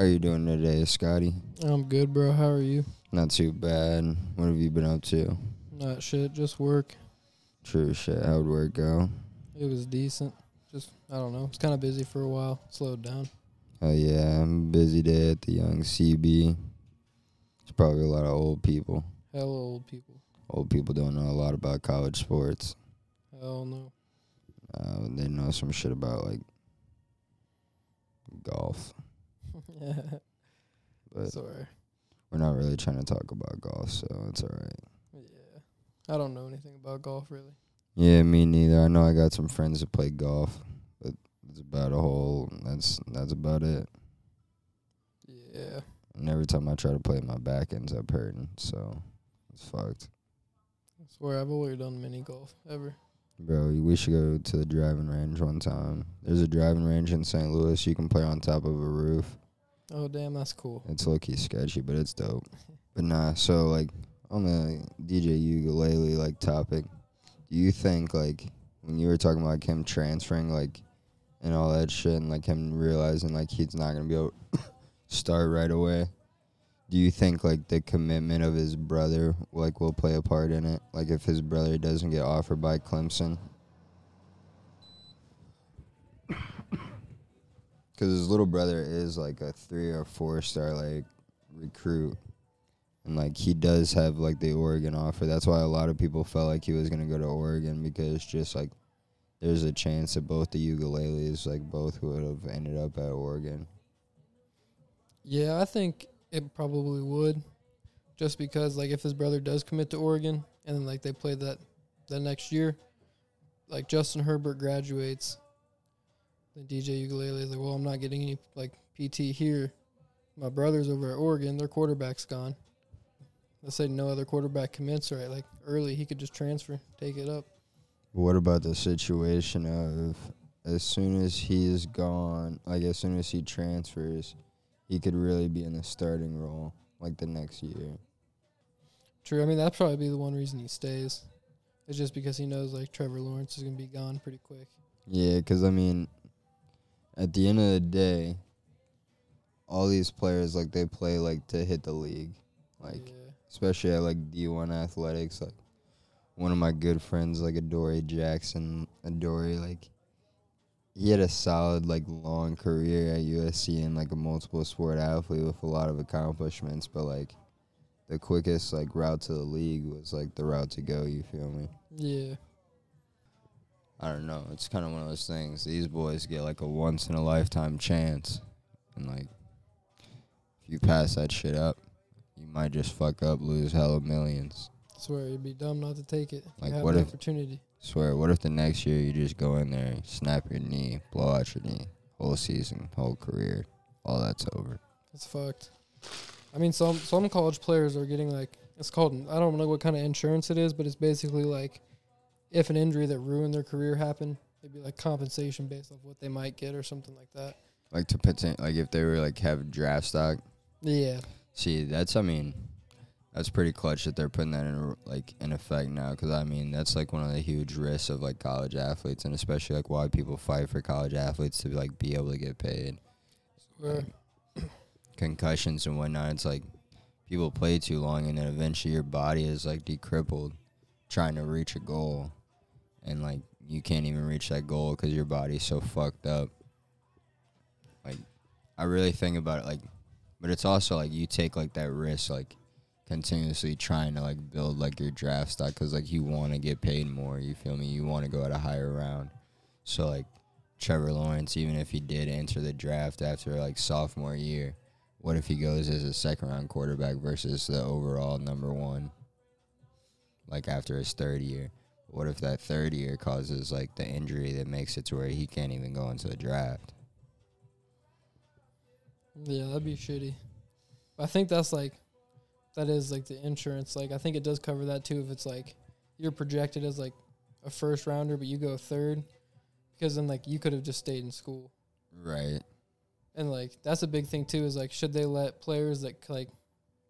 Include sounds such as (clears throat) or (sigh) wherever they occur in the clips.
How you doing today, Scotty? I'm good, bro. How are you? Not too bad. What have you been up to? Not shit, just work. True shit. How'd work go? It was decent. Just I don't know. It's kind of busy for a while. Slowed down. Oh yeah, I'm busy day at the Young CB. It's probably a lot of old people. Hell old people. Old people don't know a lot about college sports. Hell no. Uh, they know some shit about like golf. (laughs) but Sorry. we're not really trying to talk about golf, so it's all right. Yeah. I don't know anything about golf really. Yeah, me neither. I know I got some friends that play golf, but that's about a whole. That's that's about it. Yeah. And every time I try to play, my back ends up hurting, so it's fucked. I swear I've only done mini golf ever. Bro, we should go to the driving range one time. There's a driving range in St. Louis. You can play on top of a roof. Oh damn, that's cool. It's low key sketchy, but it's dope. But nah, so like on the DJ Uiagalelei like topic, do you think like when you were talking about him transferring like and all that shit and like him realizing like he's not gonna be able to (coughs) start right away, do you think like the commitment of his brother like will play a part in it? Like if his brother doesn't get offered by Clemson? Because his little brother is like a three or four star like recruit, and like he does have like the Oregon offer. That's why a lot of people felt like he was gonna go to Oregon because just like there's a chance that both the Uiagaleleis like both would have ended up at Oregon. Yeah, I think it probably would. Just because like if his brother does commit to Oregon and then like they play that the next year, like Justin Herbert graduates, then DJ Uiagalelei is like, Well, I'm not getting any like PT here. My brother's over at Oregon, their quarterback's gone. Let's say no other quarterback commits right, like early he could just transfer, take it up. What about the situation of as soon as he is gone, like as soon as he transfers, he could really be in the starting role like the next year. True. I mean that'd probably be the one reason he stays. It's just because he knows like Trevor Lawrence is gonna be gone pretty quick. Yeah, because I mean, at the end of the day, all these players like they play like to hit the league, like yeah. especially at like D one athletics. Like one of my good friends, like Adoree Jackson, Adoree, like he had a solid like long career at USC and like a multiple sport athlete with a lot of accomplishments, but like the quickest like route to the league was like the route to go. You feel me? Yeah. I don't know. It's kind of one of those things. These boys get like a once in a lifetime chance, and like if you pass that shit up, you might just fuck up, lose hella millions. swear it'd be dumb not to take it. Like, what if- opportunity. Swear, what if the next year you just go in there, snap your knee, blow out your knee, whole season, whole career, all that's over. It's fucked. I mean, some some college players are getting like it's called. I don't know what kind of insurance it is, but it's basically like if an injury that ruined their career happened, it'd be like compensation based off what they might get or something like that. Like to potent, like if they were like have draft stock. Yeah, See, that's I mean, that's pretty clutch that they're putting that in like in effect now. Because I mean, that's like one of the huge risks of like college athletes, and especially like why people fight for college athletes to like be able to get paid. swear. (coughs) concussions and whatnot. It's like people play too long, and then eventually your body is like decrippled, trying to reach a goal, and like you can't even reach that goal because your body's so fucked up. Like, I really think about it like, but it's also like you take like that risk, like continuously trying to like build like your draft stock because like you want to get paid more. You feel me? You want to go at a higher round. So like Trevor Lawrence, even if he did enter the draft after like sophomore year, what if he goes as a second round quarterback versus the overall number one? Like after his third year. What if that third year causes like the injury that makes it to where he can't even go into the draft? Yeah, that'd be shitty. I think that's like that is like the insurance. Like I think it does cover that too. If it's like you're projected as like a first rounder, but you go third, because then like you could have just stayed in school. Right. And like that's a big thing too. Is like should they let players that like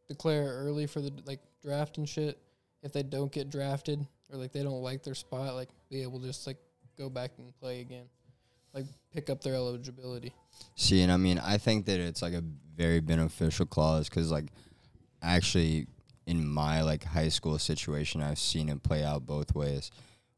declare early for the like draft and shit if they don't get drafted or like they don't like their spot, like be able to just like go back and play again. like pick up their eligibility. See, and I mean, I think that it's like a very beneficial clause because, like, actually, in my like high school situation, I've seen it play out both ways.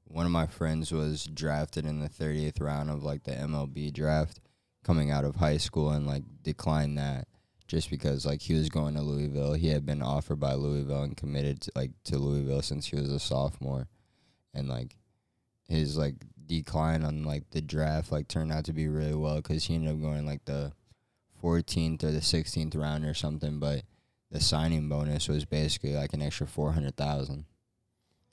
One of my friends was drafted in the 30th round of like the MLB draft coming out of high school and like declined that just because like he was going to Louisville. He had been offered by Louisville and committed to, like to Louisville since he was a sophomore. And like his like decline on like the draft like turned out to be really well cuz he ended up going like the 14th or the 16th round or something, but the signing bonus was basically like an extra 400,000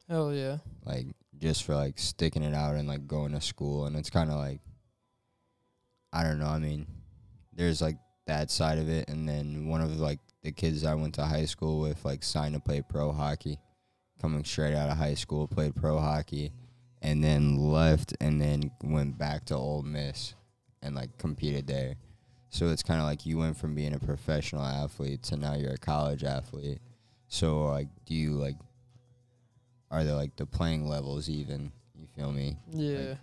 Hell yeah. like just for like sticking it out and like going to school and it's kind of like I don't know, I mean there's like that side of it and then one of like the kids I went to high school with like signed to play pro hockey coming straight out of high school played pro hockey and then left and then went back to Ole Miss and like competed there. So it's kind of like you went from being a professional athlete to now you're a college athlete. So like do you like are there like the playing levels even? You feel me? Yeah.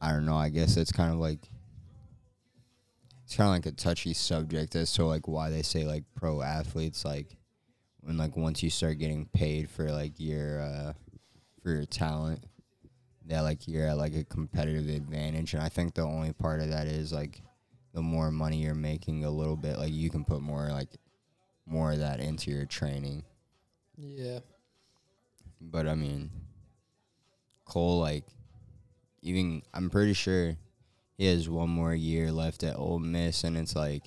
I don't know. I guess it's kind of like it's kind of like a touchy subject as to like why they say like pro athletes like when like once you start getting paid for like your uh for your talent that like you're at like a competitive advantage and I think the only part of that is like the more money you're making a little bit like you can put more like more of that into your training yeah. But I mean, Cole, like, even I'm pretty sure he has one more year left at Ole Miss, and it's like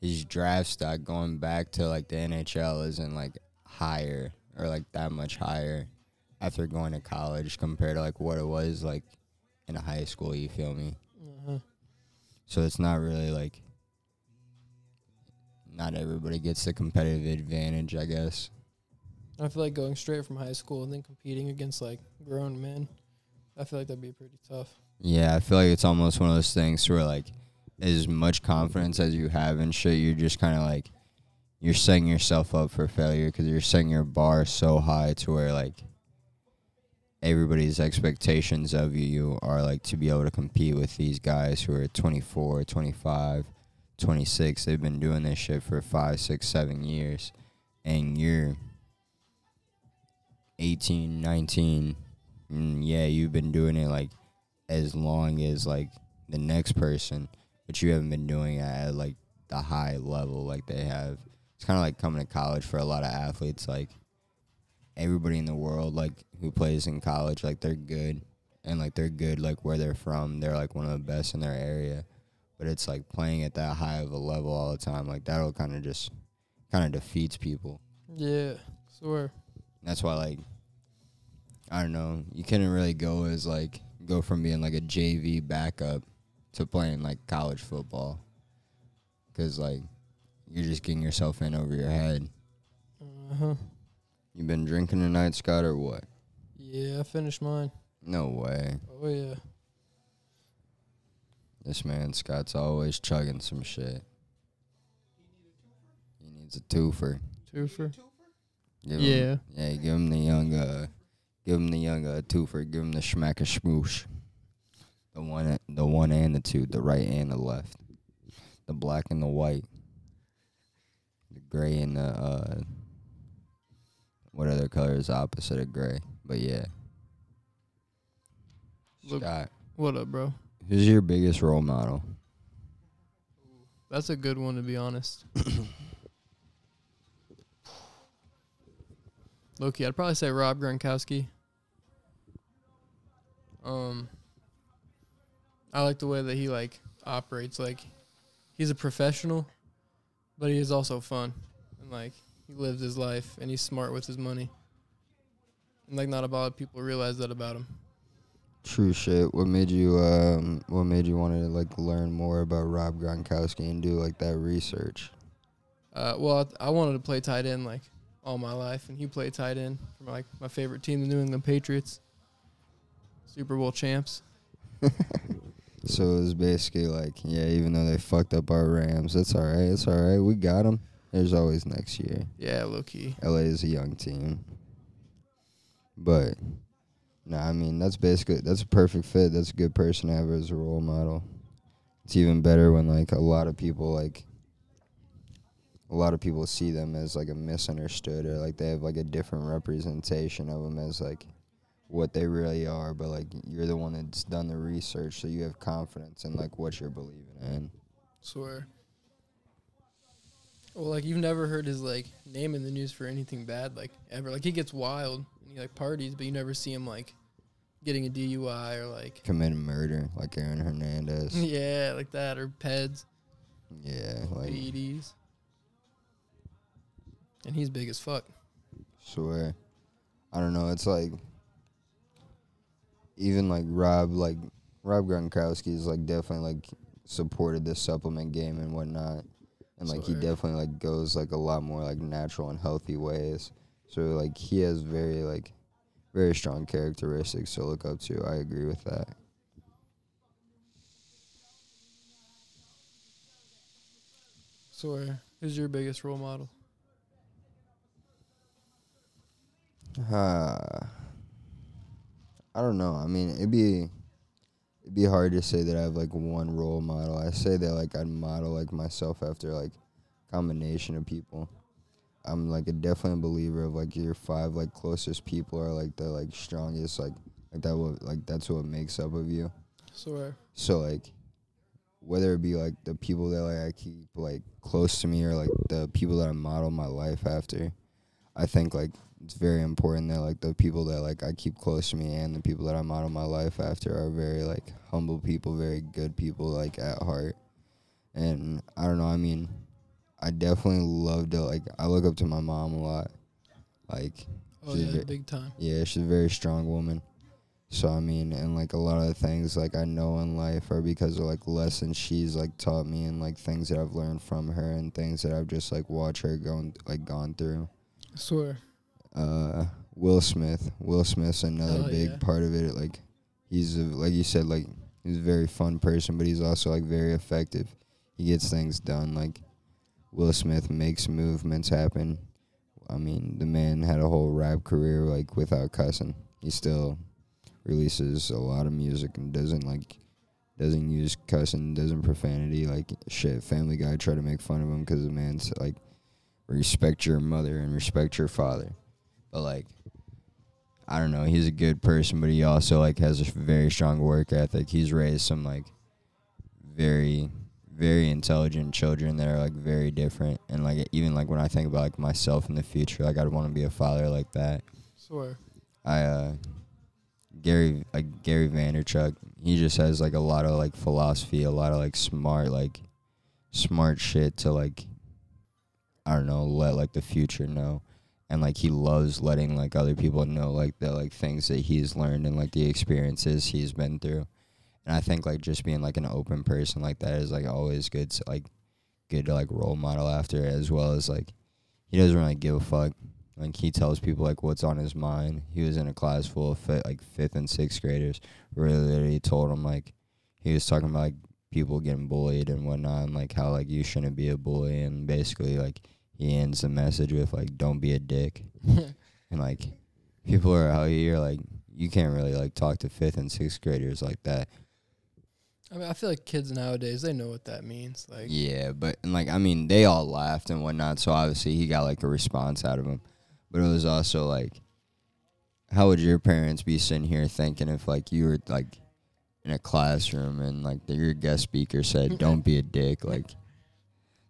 his draft stock going back to like the NHL isn't like higher or like that much higher after going to college compared to like what it was like in high school. You feel me? Uh-huh. So it's not really like not everybody gets the competitive advantage, I guess. I feel like going straight from high school and then competing against like grown men. I feel like that'd be pretty tough. Yeah, I feel like it's almost one of those things where like as much confidence as you have and shit, you're just kind of like you're setting yourself up for failure because you're setting your bar so high to where like everybody's expectations of you are like to be able to compete with these guys who are 24, 25, 26. They've been doing this shit for five, six, seven years, and you're 18, 19. And yeah, you've been doing it like as long as like the next person, but you haven't been doing it at like the high level like they have. It's kind of like coming to college for a lot of athletes. Like everybody in the world, like who plays in college, like they're good, and like they're good like where they're from. They're like one of the best in their area. But it's like playing at that high of a level all the time. Like that'll kind of just kind of defeats people. Yeah. sure. That's why, like, I don't know, you couldn't really go as like go from being like a JV backup to playing like college football, because like you're just getting yourself in over your head. Uh huh. You been drinking tonight, Scott, or what? Yeah, I finished mine. No way. Oh yeah. This man Scott's always chugging some shit. He needs a twofer. Twofer. Give Yeah. Him, yeah, give him the young uh give him the young uh twofer, give him the schmack smoosh. The one the one and the two, the right and the left. The black and the white. The gray and the uh what other color is opposite of gray? But yeah. Look- Scott, What up, bro? who's your biggest role model? That's a good one to be honest. (clears throat) Loki, I'd probably say Rob Gronkowski. Um, I like the way that he like operates. Like, he's a professional, but he is also fun, and like he lives his life, and he's smart with his money. And like, not a lot of people realize that about him. True shit. What made you um what made you want to like learn more about Rob Gronkowski and do like that research? Uh, well, I wanted to play tight end like all my life, and he played tight end for like my favorite team, the New England Patriots, Super Bowl champs. (laughs) So it was basically like, yeah, even though they fucked up our Rams, it's all right. It's all right. We got them. There's always next year. Yeah, low key. LA is a young team, but No, I mean that's basically that's a perfect fit. That's a good person to have as a role model. It's even better when like a lot of people like a lot of people see them as like a misunderstood or like they have like a different representation of them as like what they really are, but like you're the one that's done the research, so you have confidence in like what you're believing in. Swear. Well, like you've never heard his like name in the news for anything bad, like ever. Like he gets wild, and he like parties, but you never see him like getting a DUI or like Committing murder like Aaron Hernandez. (laughs) yeah, like that or PEDs, yeah, like PEDs. And he's big as fuck. swear. I don't know. It's like even like Rob, like Rob Gronkowski is like definitely like supported this supplement game and whatnot, and like he definitely like goes like a lot more like natural and healthy ways. So like he has very like very strong characteristics to look up to. I agree with that. Swear. Who's your biggest role model? Uh, (sighs) I don't know. I mean, it'd be it'd be hard to say that I have like one role model. I say that like I'd model like myself after like combination of people. I'm like a definitely believer of like your five like closest people are like the like strongest like like that what like that's what makes up of you. Swear. So like whether it be like the people that like I keep like close to me or like the people that I model my life after, I think like it's very important that like the people that like I keep close to me and the people that I model my life after are very like humble people, very good people like at heart. And I don't know, I mean, I definitely love to like I look up to my mom a lot. Like Oh yeah, ve- big time. yeah, she's a very strong woman. So I mean, and like a lot of the things like I know in life are because of like lessons she's like taught me and like things that I've learned from her and things that I've just like watched her going like gone through. Swear. Uh, Will Smith. Will Smith's another Oh, big yeah. part of it. Like he's a, like you said, like he's a very fun person, but he's also like very effective. He gets things done. Like Will Smith makes movements happen. I mean, the man had a whole rap career like without cussing. He still releases a lot of music and doesn't like doesn't use cussing, doesn't profanity. Like shit, Family Guy tried to make fun of him because the man's like respect your mother and respect your father. But like, I don't know. He's a good person, but he also like has a very strong work ethic. He's raised some like very, very intelligent children that are like very different. And like even like when I think about like myself in the future, like I'd want to be a father like that. Swear. I uh Gary like Gary Vaynerchuk, he just has like a lot of like philosophy, a lot of like smart like smart shit to like I don't know, let like the future know. And like he loves letting like other people know like the like things that he's learned and like the experiences he's been through. And I think like just being like an open person like that is like always good to like good to like role model after as well as like he doesn't really give a fuck like he tells people like what's on his mind. He was in a class full of fi- like fifth and sixth graders. He literally told them like he was talking about like people getting bullied and whatnot, and like how like you shouldn't be a bully, and basically like he ends the message with like don't be a dick, (laughs) and like people are out here like you can't really like talk to fifth and sixth graders like that. I mean, I feel like kids nowadays they know what that means. Like, Yeah, but and like I mean, they all laughed and whatnot, so obviously he got like a response out of him. But it was also like, how would your parents be sitting here thinking if like you were like in a classroom and like the, your guest speaker said, "Don't be a dick," like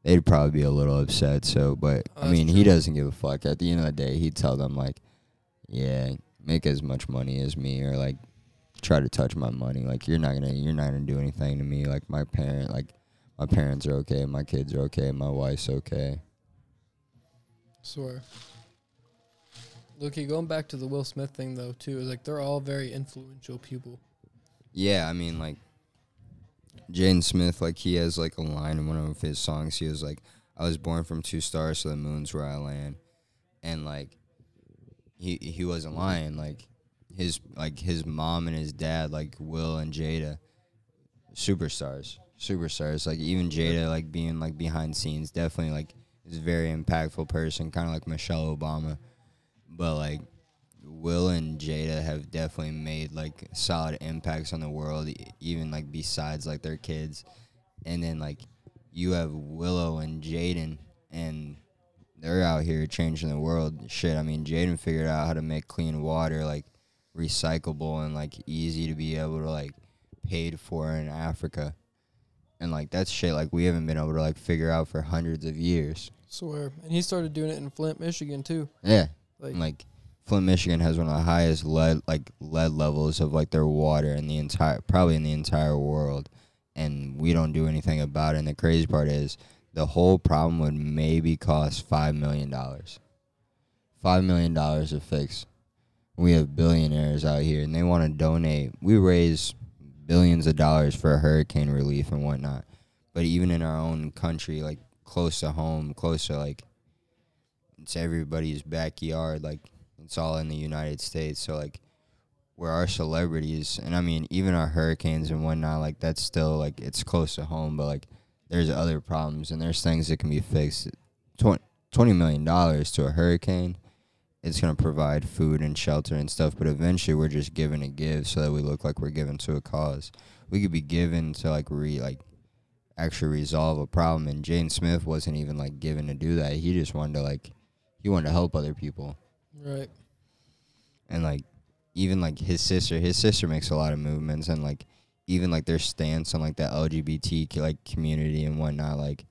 they'd probably be a little upset. So, but Oh, I mean, he doesn't give a fuck. At the end of the day, he'd tell them like, "Yeah, make as much money as me," or like try to touch my money. Like you're not gonna you're not gonna do anything to me. Like my parent like my parents are okay, my kids are okay, my wife's okay. swear. Okay, going back to the Will Smith thing though too is like they're all very influential people. Yeah, I mean like Jaden Smith, like he has like a line in one of his songs. He was like, "I was born from two stars, so the moon's where I land," and like he he wasn't lying. Like his like his mom and his dad, like Will and Jada, superstars, superstars. Like even Jada, like being like behind scenes, definitely like is a very impactful person, kind of like Michelle Obama. But like Will and Jada have definitely made like solid impacts on the world, even like besides like their kids. And then like you have Willow and Jaden, and they're out here changing the world. Shit, I mean, Jaden figured out how to make clean water like recyclable and like easy to be able to like paid for in Africa. And like that's shit like we haven't been able to like figure out for hundreds of years. Swear. And he started doing it in Flint, Michigan too. Yeah. Like, like Flint, Michigan has one of the highest lead like lead levels of like their water in the entire probably in the entire world, and we don't do anything about it. And the crazy part is the whole problem would maybe cost five million dollars. Five million dollars to fix. We have billionaires out here, and they want to donate. We raise billions of dollars for hurricane relief and whatnot, but even in our own country, like close to home, close to like it's everybody's backyard. Like it's all in the United States. So like where our celebrities and I mean even our hurricanes and whatnot, like that's still like it's close to home, but like there's other problems and there's things that can be fixed. Twenty twenty million dollars to a hurricane, it's gonna provide food and shelter and stuff, but eventually we're just given to give so that we look like we're giving to a cause. We could be given to like re like actually resolve a problem and Jaden Smith wasn't even like given to do that. He just wanted to like he wanted to help other people right. and like even like his sister his sister makes a lot of movements and like even like their stance on like the lgbt like community and whatnot like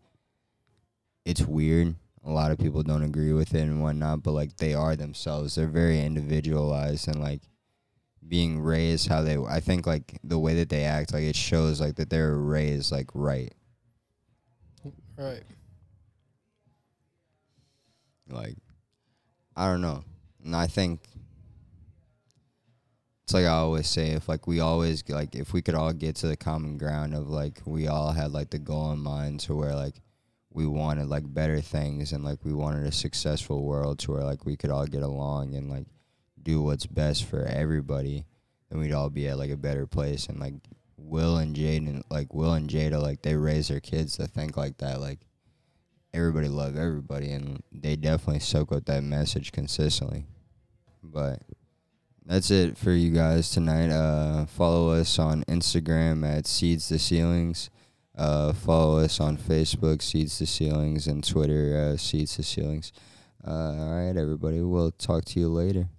it's weird a lot of people don't agree with it and whatnot but like they are themselves they're very individualized and like being raised how they i think like the way that they act like it shows like that they're raised like right Right. like I don't know. And I think it's like I always say if like we always like if we could all get to the common ground of like we all had like the goal in mind to where like we wanted like better things and like we wanted a successful world to where like we could all get along and like do what's best for everybody then we'd all be at like a better place. And like Will and Jaden like Will and Jada like they raise their kids to think like that like everybody love everybody and they definitely soak up that message consistently but that's it for you guys tonight. Uh follow us on instagram at seeds to ceilings. Uh follow us on facebook seeds to ceilings and twitter uh seeds to ceilings. Uh all right everybody. We'll talk to you later